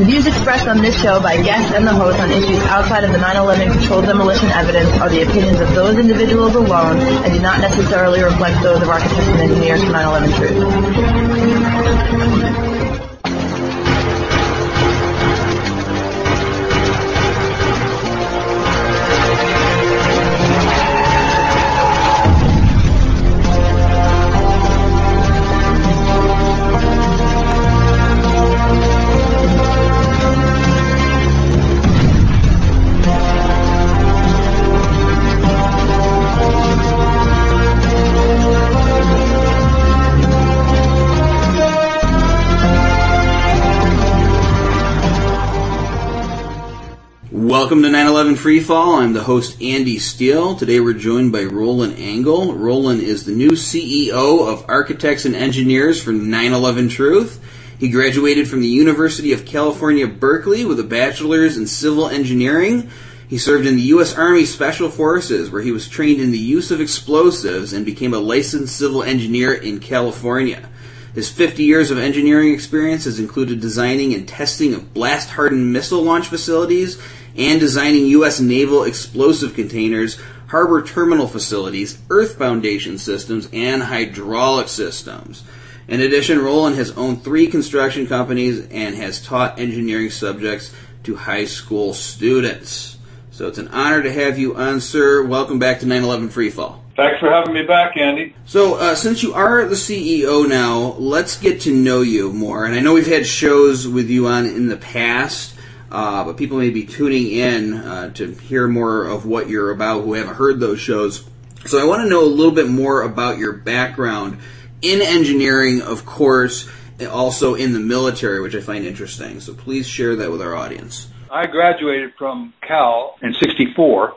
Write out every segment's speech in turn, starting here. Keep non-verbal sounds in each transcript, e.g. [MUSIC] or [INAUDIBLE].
The views expressed on this show by guests and the host on issues outside of the 9-11 controlled demolition evidence are the opinions of those individuals alone and do not necessarily reflect those of architects and engineers for 9-11 Truth. Welcome to 9/11 Freefall. I'm the host Andy Steele. Today we're joined by Roland Angle. Roland is the new CEO of Architects and Engineers for 9/11 Truth. He graduated from the University of California, Berkeley with a bachelor's in civil engineering. He served in the U.S. Army Special Forces, where he was trained in the use of explosives and became a licensed civil engineer in California. His 50 years of engineering experience has included designing and testing of blast hardened missile launch facilities and designing U.S. naval explosive containers, harbor terminal facilities, earth foundation systems, and hydraulic systems. In addition, Roland has owned three construction companies and has taught engineering subjects to high school students. So it's an honor to have you on, sir. Welcome back to 9/11 Freefall. Thanks for having me back, Andy. So, uh, since you are the CEO now, let's get to know you more. And I know we've had shows with you on in the past. Uh, but people may be tuning in uh, to hear more of what you're about who haven't heard those shows. So I want to know a little bit more about your background in engineering, of course, also in the military, which I find interesting. So please share that with our audience. I graduated from Cal in 64,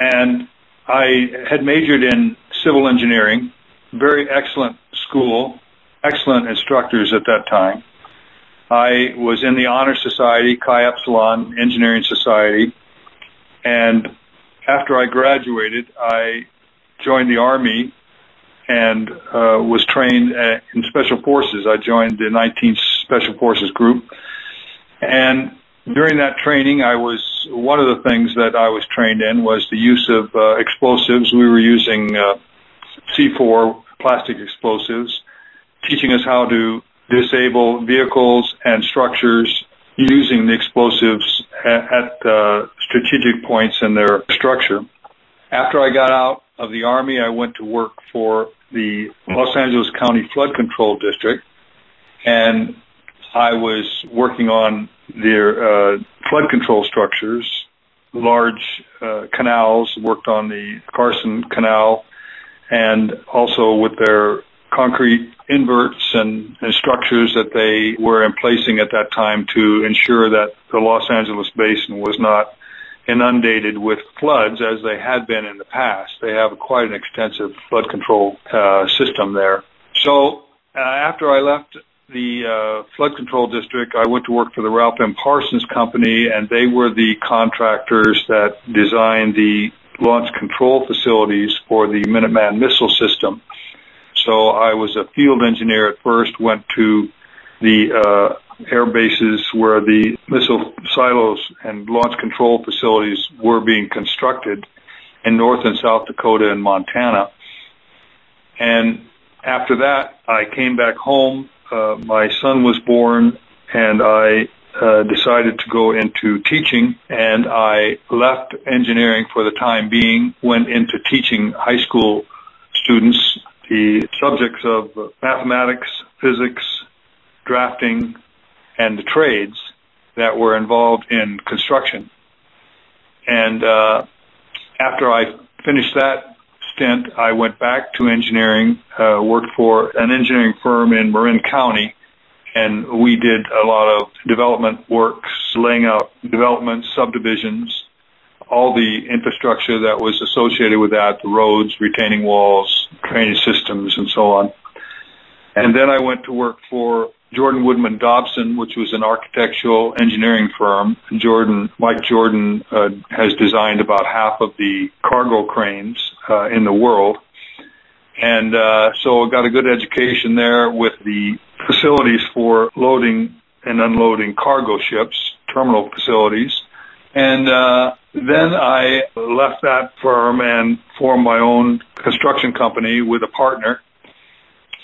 and I had majored in civil engineering, very excellent school, excellent instructors at that time. I was in the Honor Society, Chi Epsilon Engineering Society, and after I graduated, I joined the Army and uh, was trained uh, in Special Forces. I joined the 19th Special Forces Group, and during that training, I was one of the things that I was trained in was the use of uh, explosives. We were using uh, C4 plastic explosives, teaching us how to disable vehicles and structures using the explosives at, uh, strategic points in their structure. After I got out of the Army, I went to work for the Los Angeles County Flood Control District, and I was working on their uh, flood control structures, large uh, canals, worked on the Carson Canal, and also with their concrete inverts and, and, structures that they were in placing at that time to ensure that the Los Angeles basin was not inundated with floods as they had been in the past. They have quite an extensive flood control uh, system there. So uh, after I left the uh, flood control district, I went to work for the Ralph M. Parsons Company, and they were the contractors that designed the launch control facilities for the Minuteman missile system. So I was a field engineer at first, went to the uh, air bases where the missile silos and launch control facilities were being constructed in North and South Dakota and Montana. And after that, I came back home. Uh, my son was born, and I uh, decided to go into teaching, and I left engineering for the time being, went into teaching high school students the subjects of mathematics, physics, drafting, and the trades that were involved in construction. And uh, after I finished that stint, I went back to engineering, uh, worked for an engineering firm in Marin County, and we did a lot of development works, laying out development subdivisions, all the infrastructure that was associated with that, the roads, retaining walls, drainage systems, and so on. And then I went to work for Jordan Woodman Dobson, which was an architectural engineering firm. Jordan, Mike Jordan, uh, has designed about half of the cargo cranes uh, in the world. And uh, so I got a good education there with the facilities for loading and unloading cargo ships, terminal facilities. And uh, then I left that firm and formed my own construction company with a partner.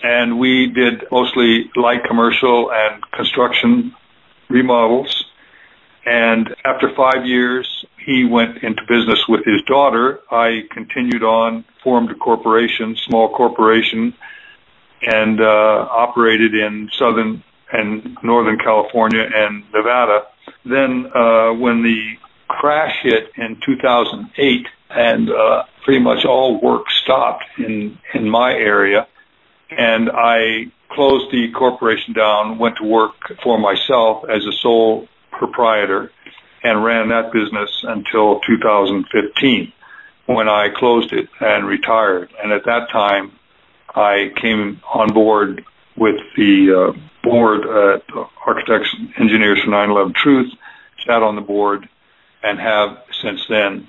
And we did mostly light commercial and construction remodels. And after five years, he went into business with his daughter. I continued on, formed a corporation, small corporation, and uh, operated in Southern and Northern California and Nevada. Then, uh, when the crash hit in 2008, and uh, pretty much all work stopped in in my area, and I closed the corporation down, went to work for myself as a sole proprietor, and ran that business until 2015, when I closed it and retired. And at that time, I came on board with the uh, board at Architects Engineers for 9/11 Truth, sat on the board, and have since then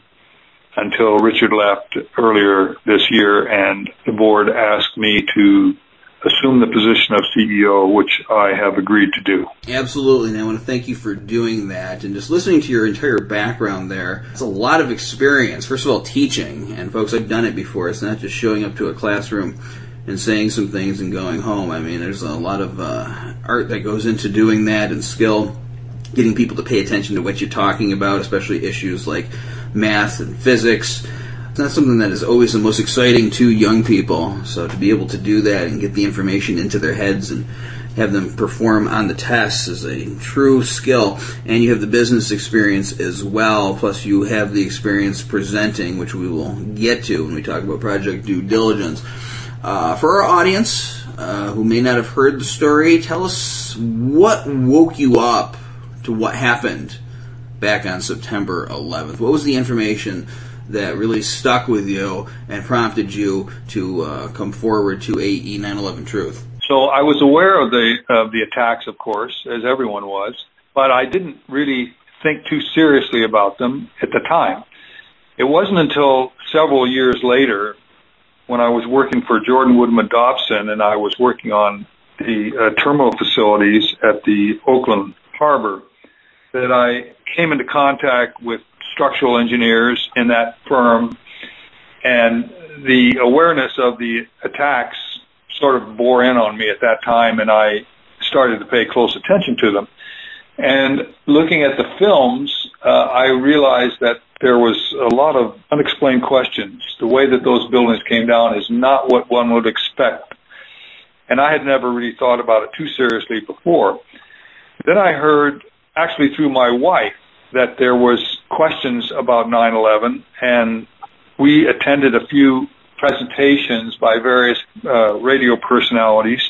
until Richard left earlier this year and the board asked me to assume the position of CEO, which I have agreed to do. Absolutely, and I want to thank you for doing that. And just listening to your entire background there, it's a lot of experience. First of all, teaching, and folks, I've done it before. It's not just showing up to a classroom and saying some things and going home. I mean, there's a lot of uh, art that goes into doing that and skill getting people to pay attention to what you're talking about, especially issues like math and physics. It's not something that is always the most exciting to young people. So to be able to do that and get the information into their heads and have them perform on the tests is a true skill. And you have the business experience as well, plus you have the experience presenting, which we will get to when we talk about project due diligence. Uh, for our audience uh, who may not have heard the story, tell us what woke you up to what happened back on September 11th. What was the information that really stuck with you and prompted you to uh, come forward to AE 9/11 Truth? So I was aware of the of the attacks, of course, as everyone was, but I didn't really think too seriously about them at the time. It wasn't until several years later, when I was working for Jordan Woodman Dobson, and I was working on the uh, terminal facilities at the Oakland Harbor, that I came into contact with structural engineers in that firm, and the awareness of the attacks sort of bore in on me at that time, and I started to pay close attention to them. And looking at the films, uh, I realized that there was a lot of unexplained questions. The way that those buildings came down is not what one would expect. And I had never really thought about it too seriously before. Then I heard actually through my wife that there was questions about 9/11, and we attended a few presentations by various uh, radio personalities,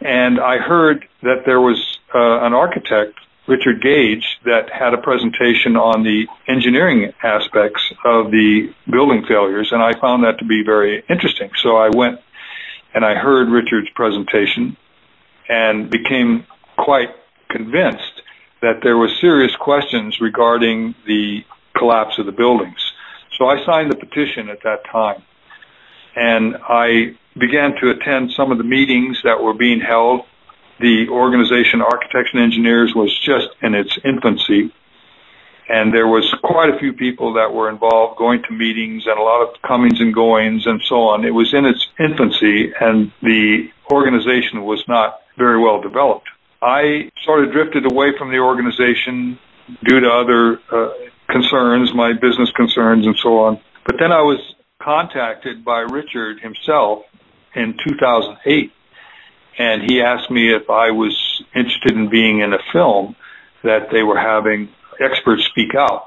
and I heard that there was uh, an architect, Richard Gage, that had a presentation on the engineering aspects of the building failures, and I found that to be very interesting. So I went and I heard Richard's presentation and became quite convinced that there were serious questions regarding the collapse of the buildings. So I signed the petition at that time. And I began to attend some of the meetings that were being held. The organization Architects and Engineers was just in its infancy. And there was quite a few people that were involved going to meetings and a lot of comings and goings and so on. It was in its infancy and the organization was not very well developed. I sort of drifted away from the organization due to other uh, concerns, my business concerns and so on. But then I was contacted by Richard himself in 2008 and he asked me if I was interested in being in a film that they were having experts speak out.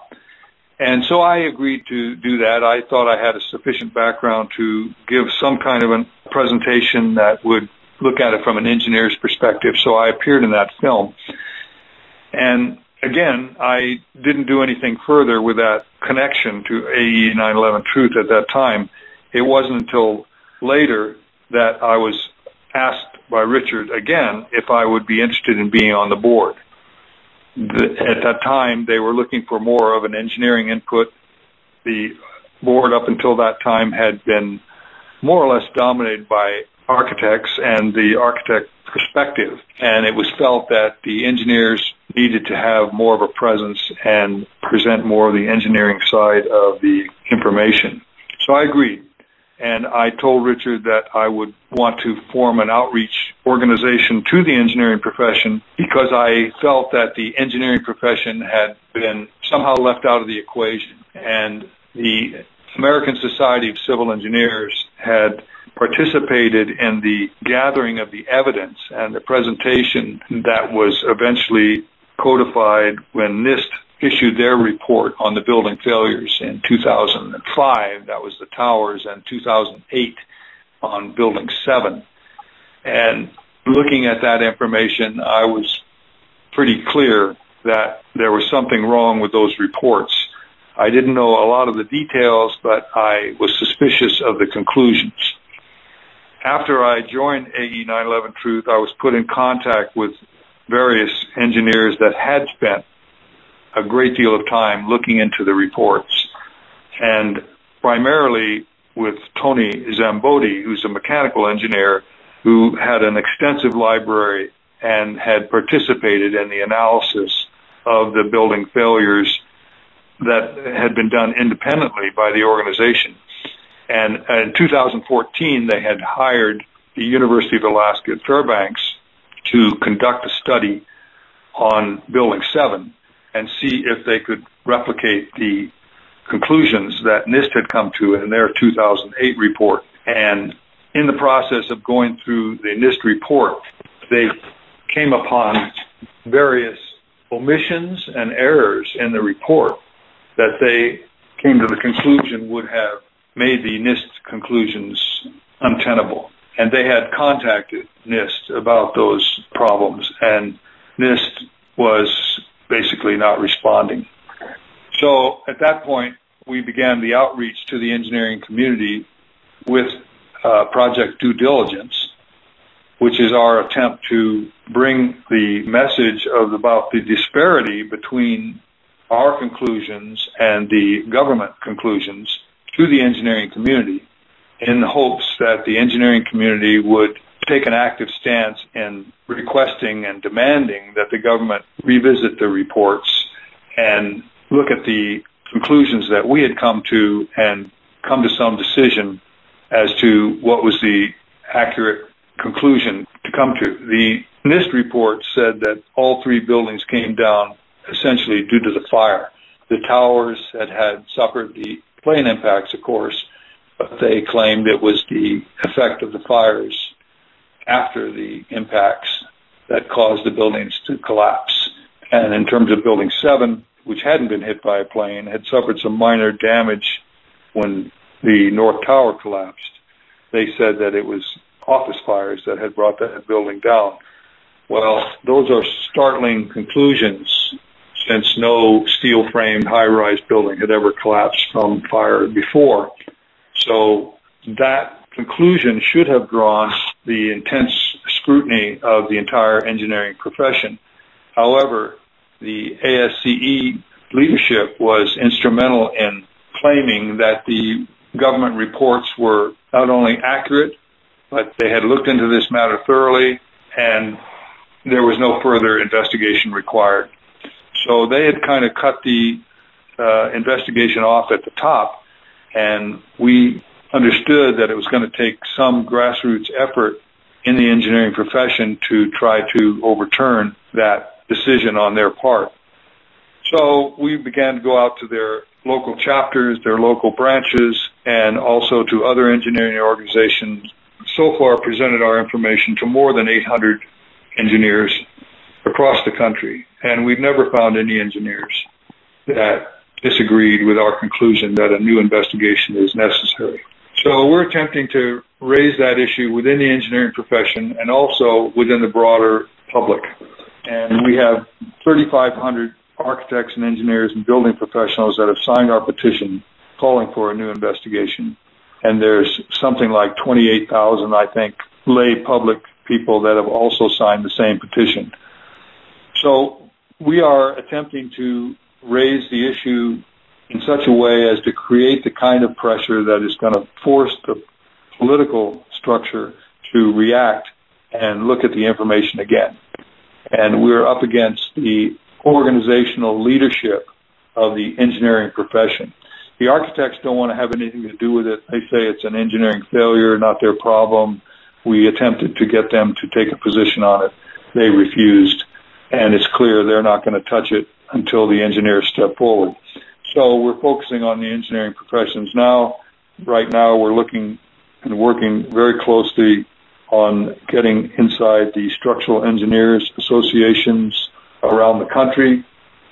And so I agreed to do that. I thought I had a sufficient background to give some kind of a presentation that would look at it from an engineer's perspective. So I appeared in that film. And again, I didn't do anything further with that connection to AE 911 Truth at that time. It wasn't until later that I was asked by Richard again if I would be interested in being on the board. At that time, they were looking for more of an engineering input. The board up until that time had been more or less dominated by architects and the architect perspective. And it was felt that the engineers needed to have more of a presence and present more of the engineering side of the information. So I agreed. And I told Richard that I would want to form an outreach organization to the engineering profession because I felt that the engineering profession had been somehow left out of the equation. And the American Society of Civil Engineers had participated in the gathering of the evidence and the presentation that was eventually codified when NIST issued their report on the building failures in 2005. That was the towers, and 2008 on Building 7. And looking at that information, I was pretty clear that there was something wrong with those reports. I didn't know a lot of the details, but I was suspicious of the conclusions. After I joined AE 911 Truth, I was put in contact with various engineers that had spent a great deal of time looking into the reports. And primarily with Tony Szamboti, who's a mechanical engineer who had an extensive library and had participated in the analysis of the building failures that had been done independently by the organization. And in 2014, they had hired the University of Alaska at Fairbanks to conduct a study on Building 7 and see if they could replicate the conclusions that NIST had come to in their 2008 report. And in the process of going through the NIST report, they came upon various omissions and errors in the report that they came to the conclusion would have made the NIST conclusions untenable. And they had contacted NIST about those problems, and NIST was basically not responding. So at that point, we began the outreach to the engineering community with uh, Project Due Diligence, which is our attempt to bring the message of about the disparity between our conclusions and the government conclusions to the engineering community in the hopes that the engineering community would take an active stance in requesting and demanding that the government revisit the reports and look at the conclusions that we had come to and come to some decision as to what was the accurate conclusion to come to. The NIST report said that all three buildings came down essentially due to the fire. The towers had had suffered the plane impacts, of course, but they claimed it was the effect of the fires after the impacts that caused the buildings to collapse. And in terms of Building 7, which hadn't been hit by a plane, had suffered some minor damage when the North Tower collapsed. They said that it was office fires that had brought that building down. Well, those are startling conclusions since no steel framed high rise building had ever collapsed from fire before. So that conclusion should have drawn the intense scrutiny of the entire engineering profession. However, the ASCE leadership was instrumental in claiming that the government reports were not only accurate, but they had looked into this matter thoroughly and there was no further investigation required. So they had kind of cut the uh, investigation off at the top, and we understood that it was going to take some grassroots effort in the engineering profession to try to overturn that decision on their part. So we began to go out to their local chapters, their local branches, and also to other engineering organizations. So far presented our information to more than 800 engineers across the country, and we've never found any engineers that disagreed with our conclusion that a new investigation is necessary. So we're attempting to raise that issue within the engineering profession and also within the broader public. And we have 3,500 architects and engineers and building professionals that have signed our petition calling for a new investigation. And there's something like 28,000, I think, lay public people that have also signed the same petition. So we are attempting to raise the issue in such a way as to create the kind of pressure that is going to force the political structure to react and look at the information again. And we're up against the organizational leadership of the engineering profession. The architects don't want to have anything to do with it. They say it's an engineering failure, not their problem. We attempted to get them to take a position on it. They refused. And it's clear they're not going to touch it until the engineers step forward. So we're focusing on the engineering professions now. Right now we're looking and working very closely on getting inside the structural engineers associations around the country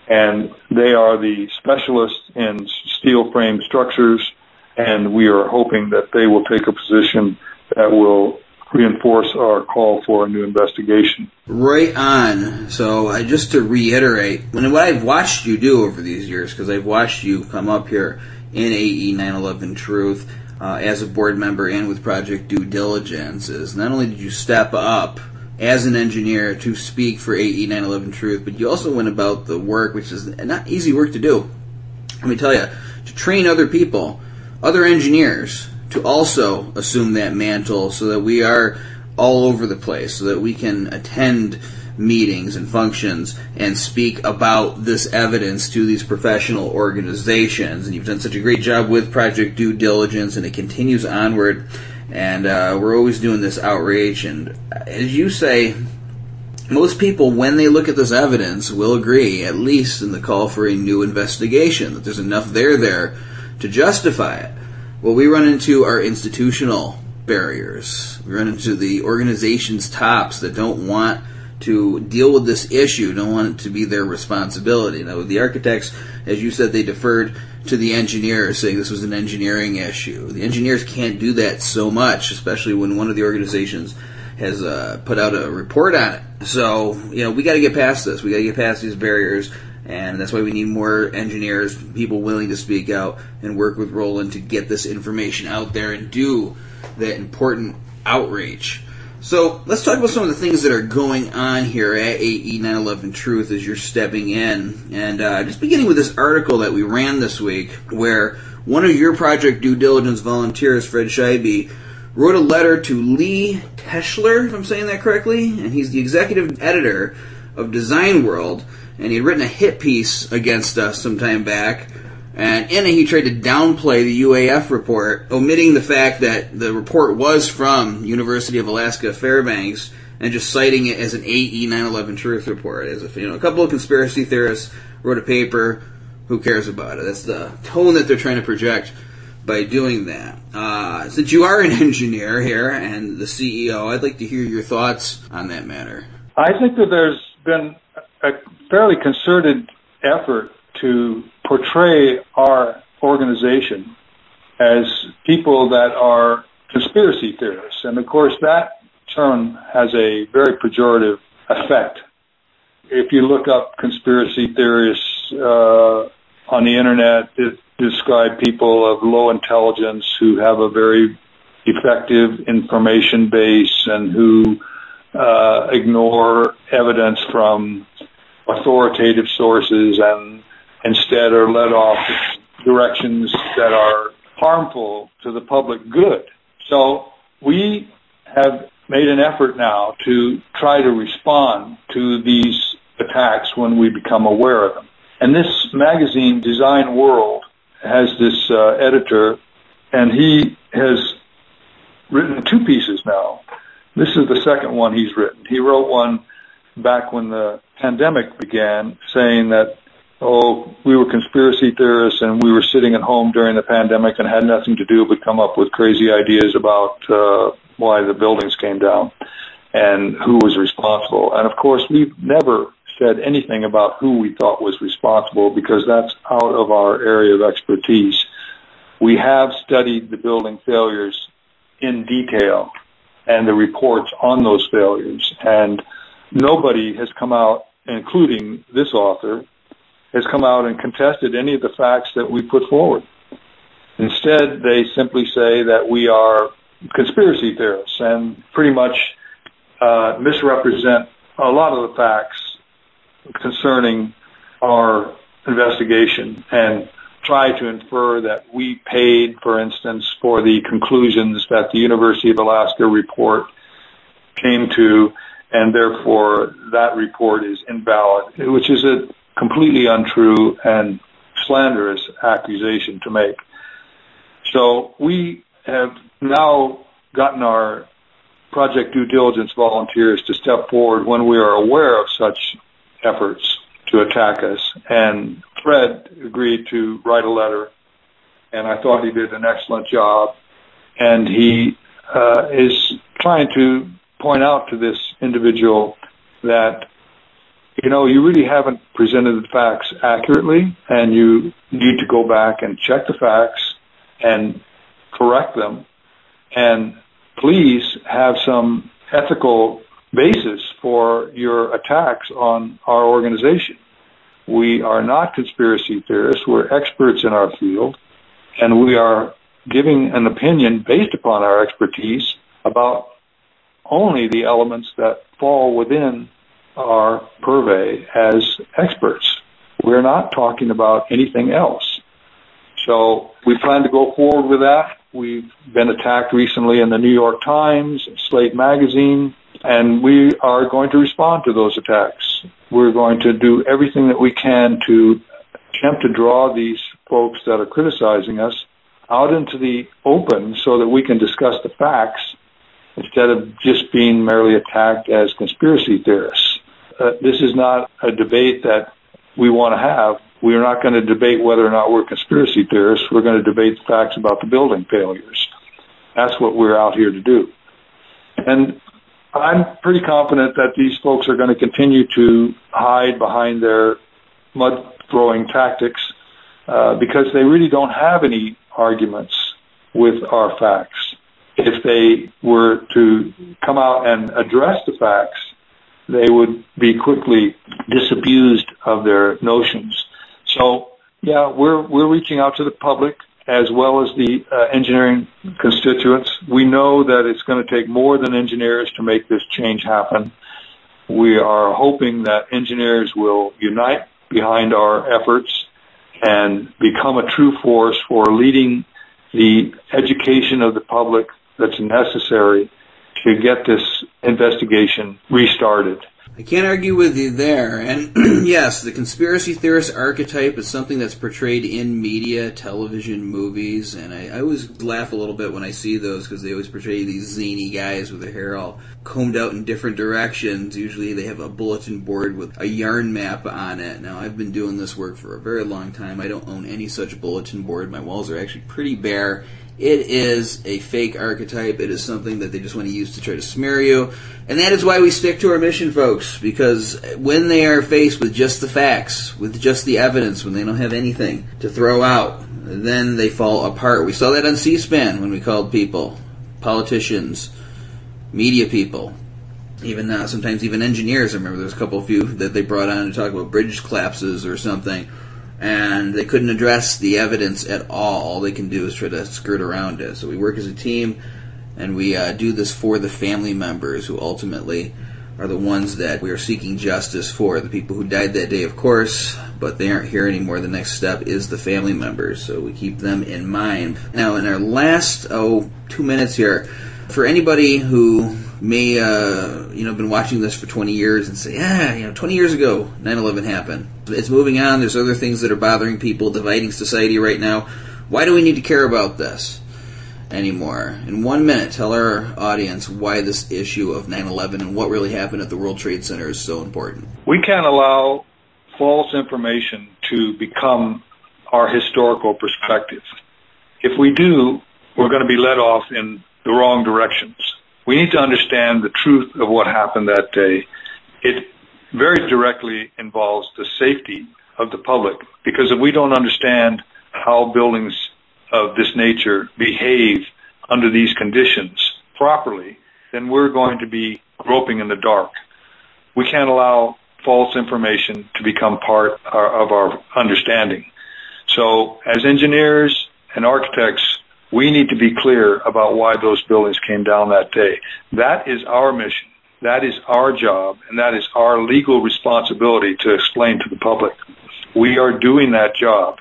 and they are the specialists in steel frame structures and we are hoping that they will take a position that will reinforce our call for a new investigation. Right on. So, uh, just to reiterate, when what I've watched you do over these years, because I've watched you come up here in AE 911 Truth uh, as a board member and with Project Due Diligence, is not only did you step up as an engineer to speak for AE 911 Truth, but you also went about the work, which is not easy work to do. Let me tell you, to train other people, other engineers, to also assume that mantle so that we are all over the place, so that we can attend meetings and functions and speak about this evidence to these professional organizations. And you've done such a great job with Project Due Diligence, and it continues onward. And uh, we're always doing this outreach. And as you say, most people, when they look at this evidence, will agree, at least in the call for a new investigation, that there's enough there there to justify it. What we run into are institutional barriers. We run into the organization's tops that don't want to deal with this issue, don't want it to be their responsibility. Now, the architects, as you said, they deferred to the engineers, saying this was an engineering issue. The engineers can't do that so much, especially when one of the organizations has uh, put out a report on it. So, you know, we got to get past this. We got to get past these barriers, and that's why we need more engineers, people willing to speak out and work with Roland to get this information out there and do that important outreach. So let's talk about some of the things that are going on here at AE 911 Truth as you're stepping in. And uh, just beginning with this article that we ran this week, where one of your project due diligence volunteers, Fred Scheibe, wrote a letter to Lee Teschler, if I'm saying that correctly, and he's the executive editor of Design World, and he had written a hit piece against us some time back and in it, he tried to downplay the UAF report, omitting the fact that the report was from University of Alaska Fairbanks and just citing it as an AE 911 truth report. As if, you know, a couple of conspiracy theorists wrote a paper. Who cares about it? That's the tone that they're trying to project by doing that. Uh, since you are an [LAUGHS] engineer here and the CEO, I'd like to hear your thoughts on that matter. I think that there's been a fairly concerted effort to portray our organization as people that are conspiracy theorists. And of course, that term has a very pejorative effect. If you look up conspiracy theorists uh, on the internet, it describe people of low intelligence who have a very effective information base and who uh, ignore evidence from authoritative sources and instead are led off directions that are harmful to the public good. So we have made an effort now to try to respond to these attacks when we become aware of them. And this magazine, Design World, has this uh, editor, and he has written two pieces now. This is the second one he's written. He wrote one back when the pandemic began saying that oh, we were conspiracy theorists and we were sitting at home during the pandemic and had nothing to do but come up with crazy ideas about uh, why the buildings came down and who was responsible. And of course, we've never said anything about who we thought was responsible because that's out of our area of expertise. We have studied the building failures in detail and the reports on those failures and nobody has come out, including this author, has come out and contested any of the facts that we put forward. Instead, they simply say that we are conspiracy theorists and pretty much uh, misrepresent a lot of the facts concerning our investigation and try to infer that we paid, for instance, for the conclusions that the University of Alaska report came to, and therefore that report is invalid, which is a completely untrue and slanderous accusation to make. So we have now gotten our project due diligence volunteers to step forward when we are aware of such efforts to attack us. And Fred agreed to write a letter, and I thought he did an excellent job. And he uh, is trying to point out to this individual that you know, you really haven't presented the facts accurately and you need to go back and check the facts and correct them and please have some ethical basis for your attacks on our organization. We are not conspiracy theorists. We're experts in our field and we are giving an opinion based upon our expertise about only the elements that fall within our purvey as experts. We're not talking about anything else. So we plan to go forward with that. We've been attacked recently in the New York Times, Slate Magazine, and we are going to respond to those attacks. We're going to do everything that we can to attempt to draw these folks that are criticizing us out into the open so that we can discuss the facts instead of just being merely attacked as conspiracy theorists. Uh, this is not a debate that we want to have. We are not going to debate whether or not we're conspiracy theorists. We're going to debate the facts about the building failures. That's what we're out here to do. And I'm pretty confident that these folks are going to continue to hide behind their mud throwing tactics uh, because they really don't have any arguments with our facts. If they were to come out and address the facts, they would be quickly disabused of their notions. So, yeah, we're we're reaching out to the public as well as the uh, engineering constituents. We know that it's going to take more than engineers to make this change happen. We are hoping that engineers will unite behind our efforts and become a true force for leading the education of the public that's necessary to get this investigation restarted. I can't argue with you there. And [CLEARS THROAT] yes, the conspiracy theorist archetype is something that's portrayed in media, television, movies, and I, I always laugh a little bit when I see those because they always portray these zany guys with their hair all combed out in different directions. Usually they have a bulletin board with a yarn map on it. Now, I've been doing this work for a very long time. I don't own any such bulletin board. My walls are actually pretty bare it is a fake archetype. It is something that they just want to use to try to smear you. And that is why we stick to our mission, folks, because when they are faced with just the facts, with just the evidence, when they don't have anything to throw out, then they fall apart. We saw that on C-SPAN when we called people, politicians, media people, even now, sometimes even engineers. I remember there was a couple of few that they brought on to talk about bridge collapses or something and they couldn't address the evidence at all. All they can do is try to skirt around it. So we work as a team, and we uh, do this for the family members who ultimately are the ones that we are seeking justice for. The people who died that day, of course, but they aren't here anymore. The next step is the family members, so we keep them in mind. Now, in our last, oh, two minutes here, for anybody who may uh, you know been watching this for 20 years and say, yeah, you know, 20 years ago 9/11 happened. It's moving on. There's other things that are bothering people, dividing society right now. Why do we need to care about this anymore? In one minute, tell our audience why this issue of 9/11 and what really happened at the World Trade Center is so important. We can't allow false information to become our historical perspective. If we do, we're going to be led off in the wrong directions we need to understand the truth of what happened that day. It very directly involves the safety of the public because if we don't understand how buildings of this nature behave under these conditions properly, then we're going to be groping in the dark. We can't allow false information to become part of our understanding. So as engineers and architects, we need to be clear about why those buildings came down that day. That is our mission. That is our job, and that is our legal responsibility to explain to the public. We are doing that job.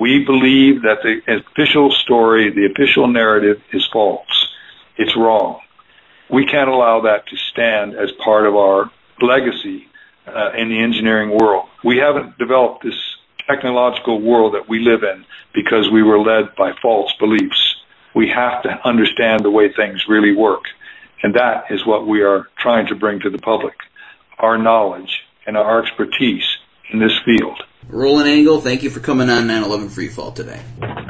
We believe that the official story, the official narrative is false. It's wrong. we can't allow that to stand as part of our legacy uh, in the engineering world. We haven't developed this technological world that we live in because we were led by false beliefs. We have to understand the way things really work. And that is what we are trying to bring to the public. Our knowledge and our expertise in this field. Roland Angle, thank you for coming on 911 Freefall today.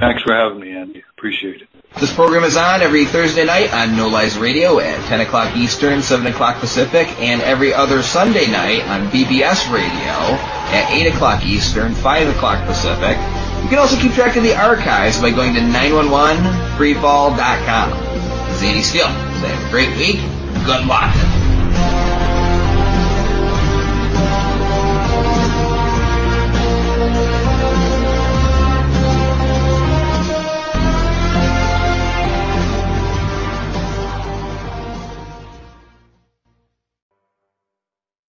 Thanks for having me, Andy. Appreciate it. This program is on every Thursday night on No Lies Radio at 10 o'clock Eastern, 7 o'clock Pacific, and every other Sunday night on BBS Radio at 8 o'clock Eastern, 5 o'clock Pacific. You can also keep track of the archives by going to 911freefall.com. This is Andy Steele. Say have a great week. Good luck.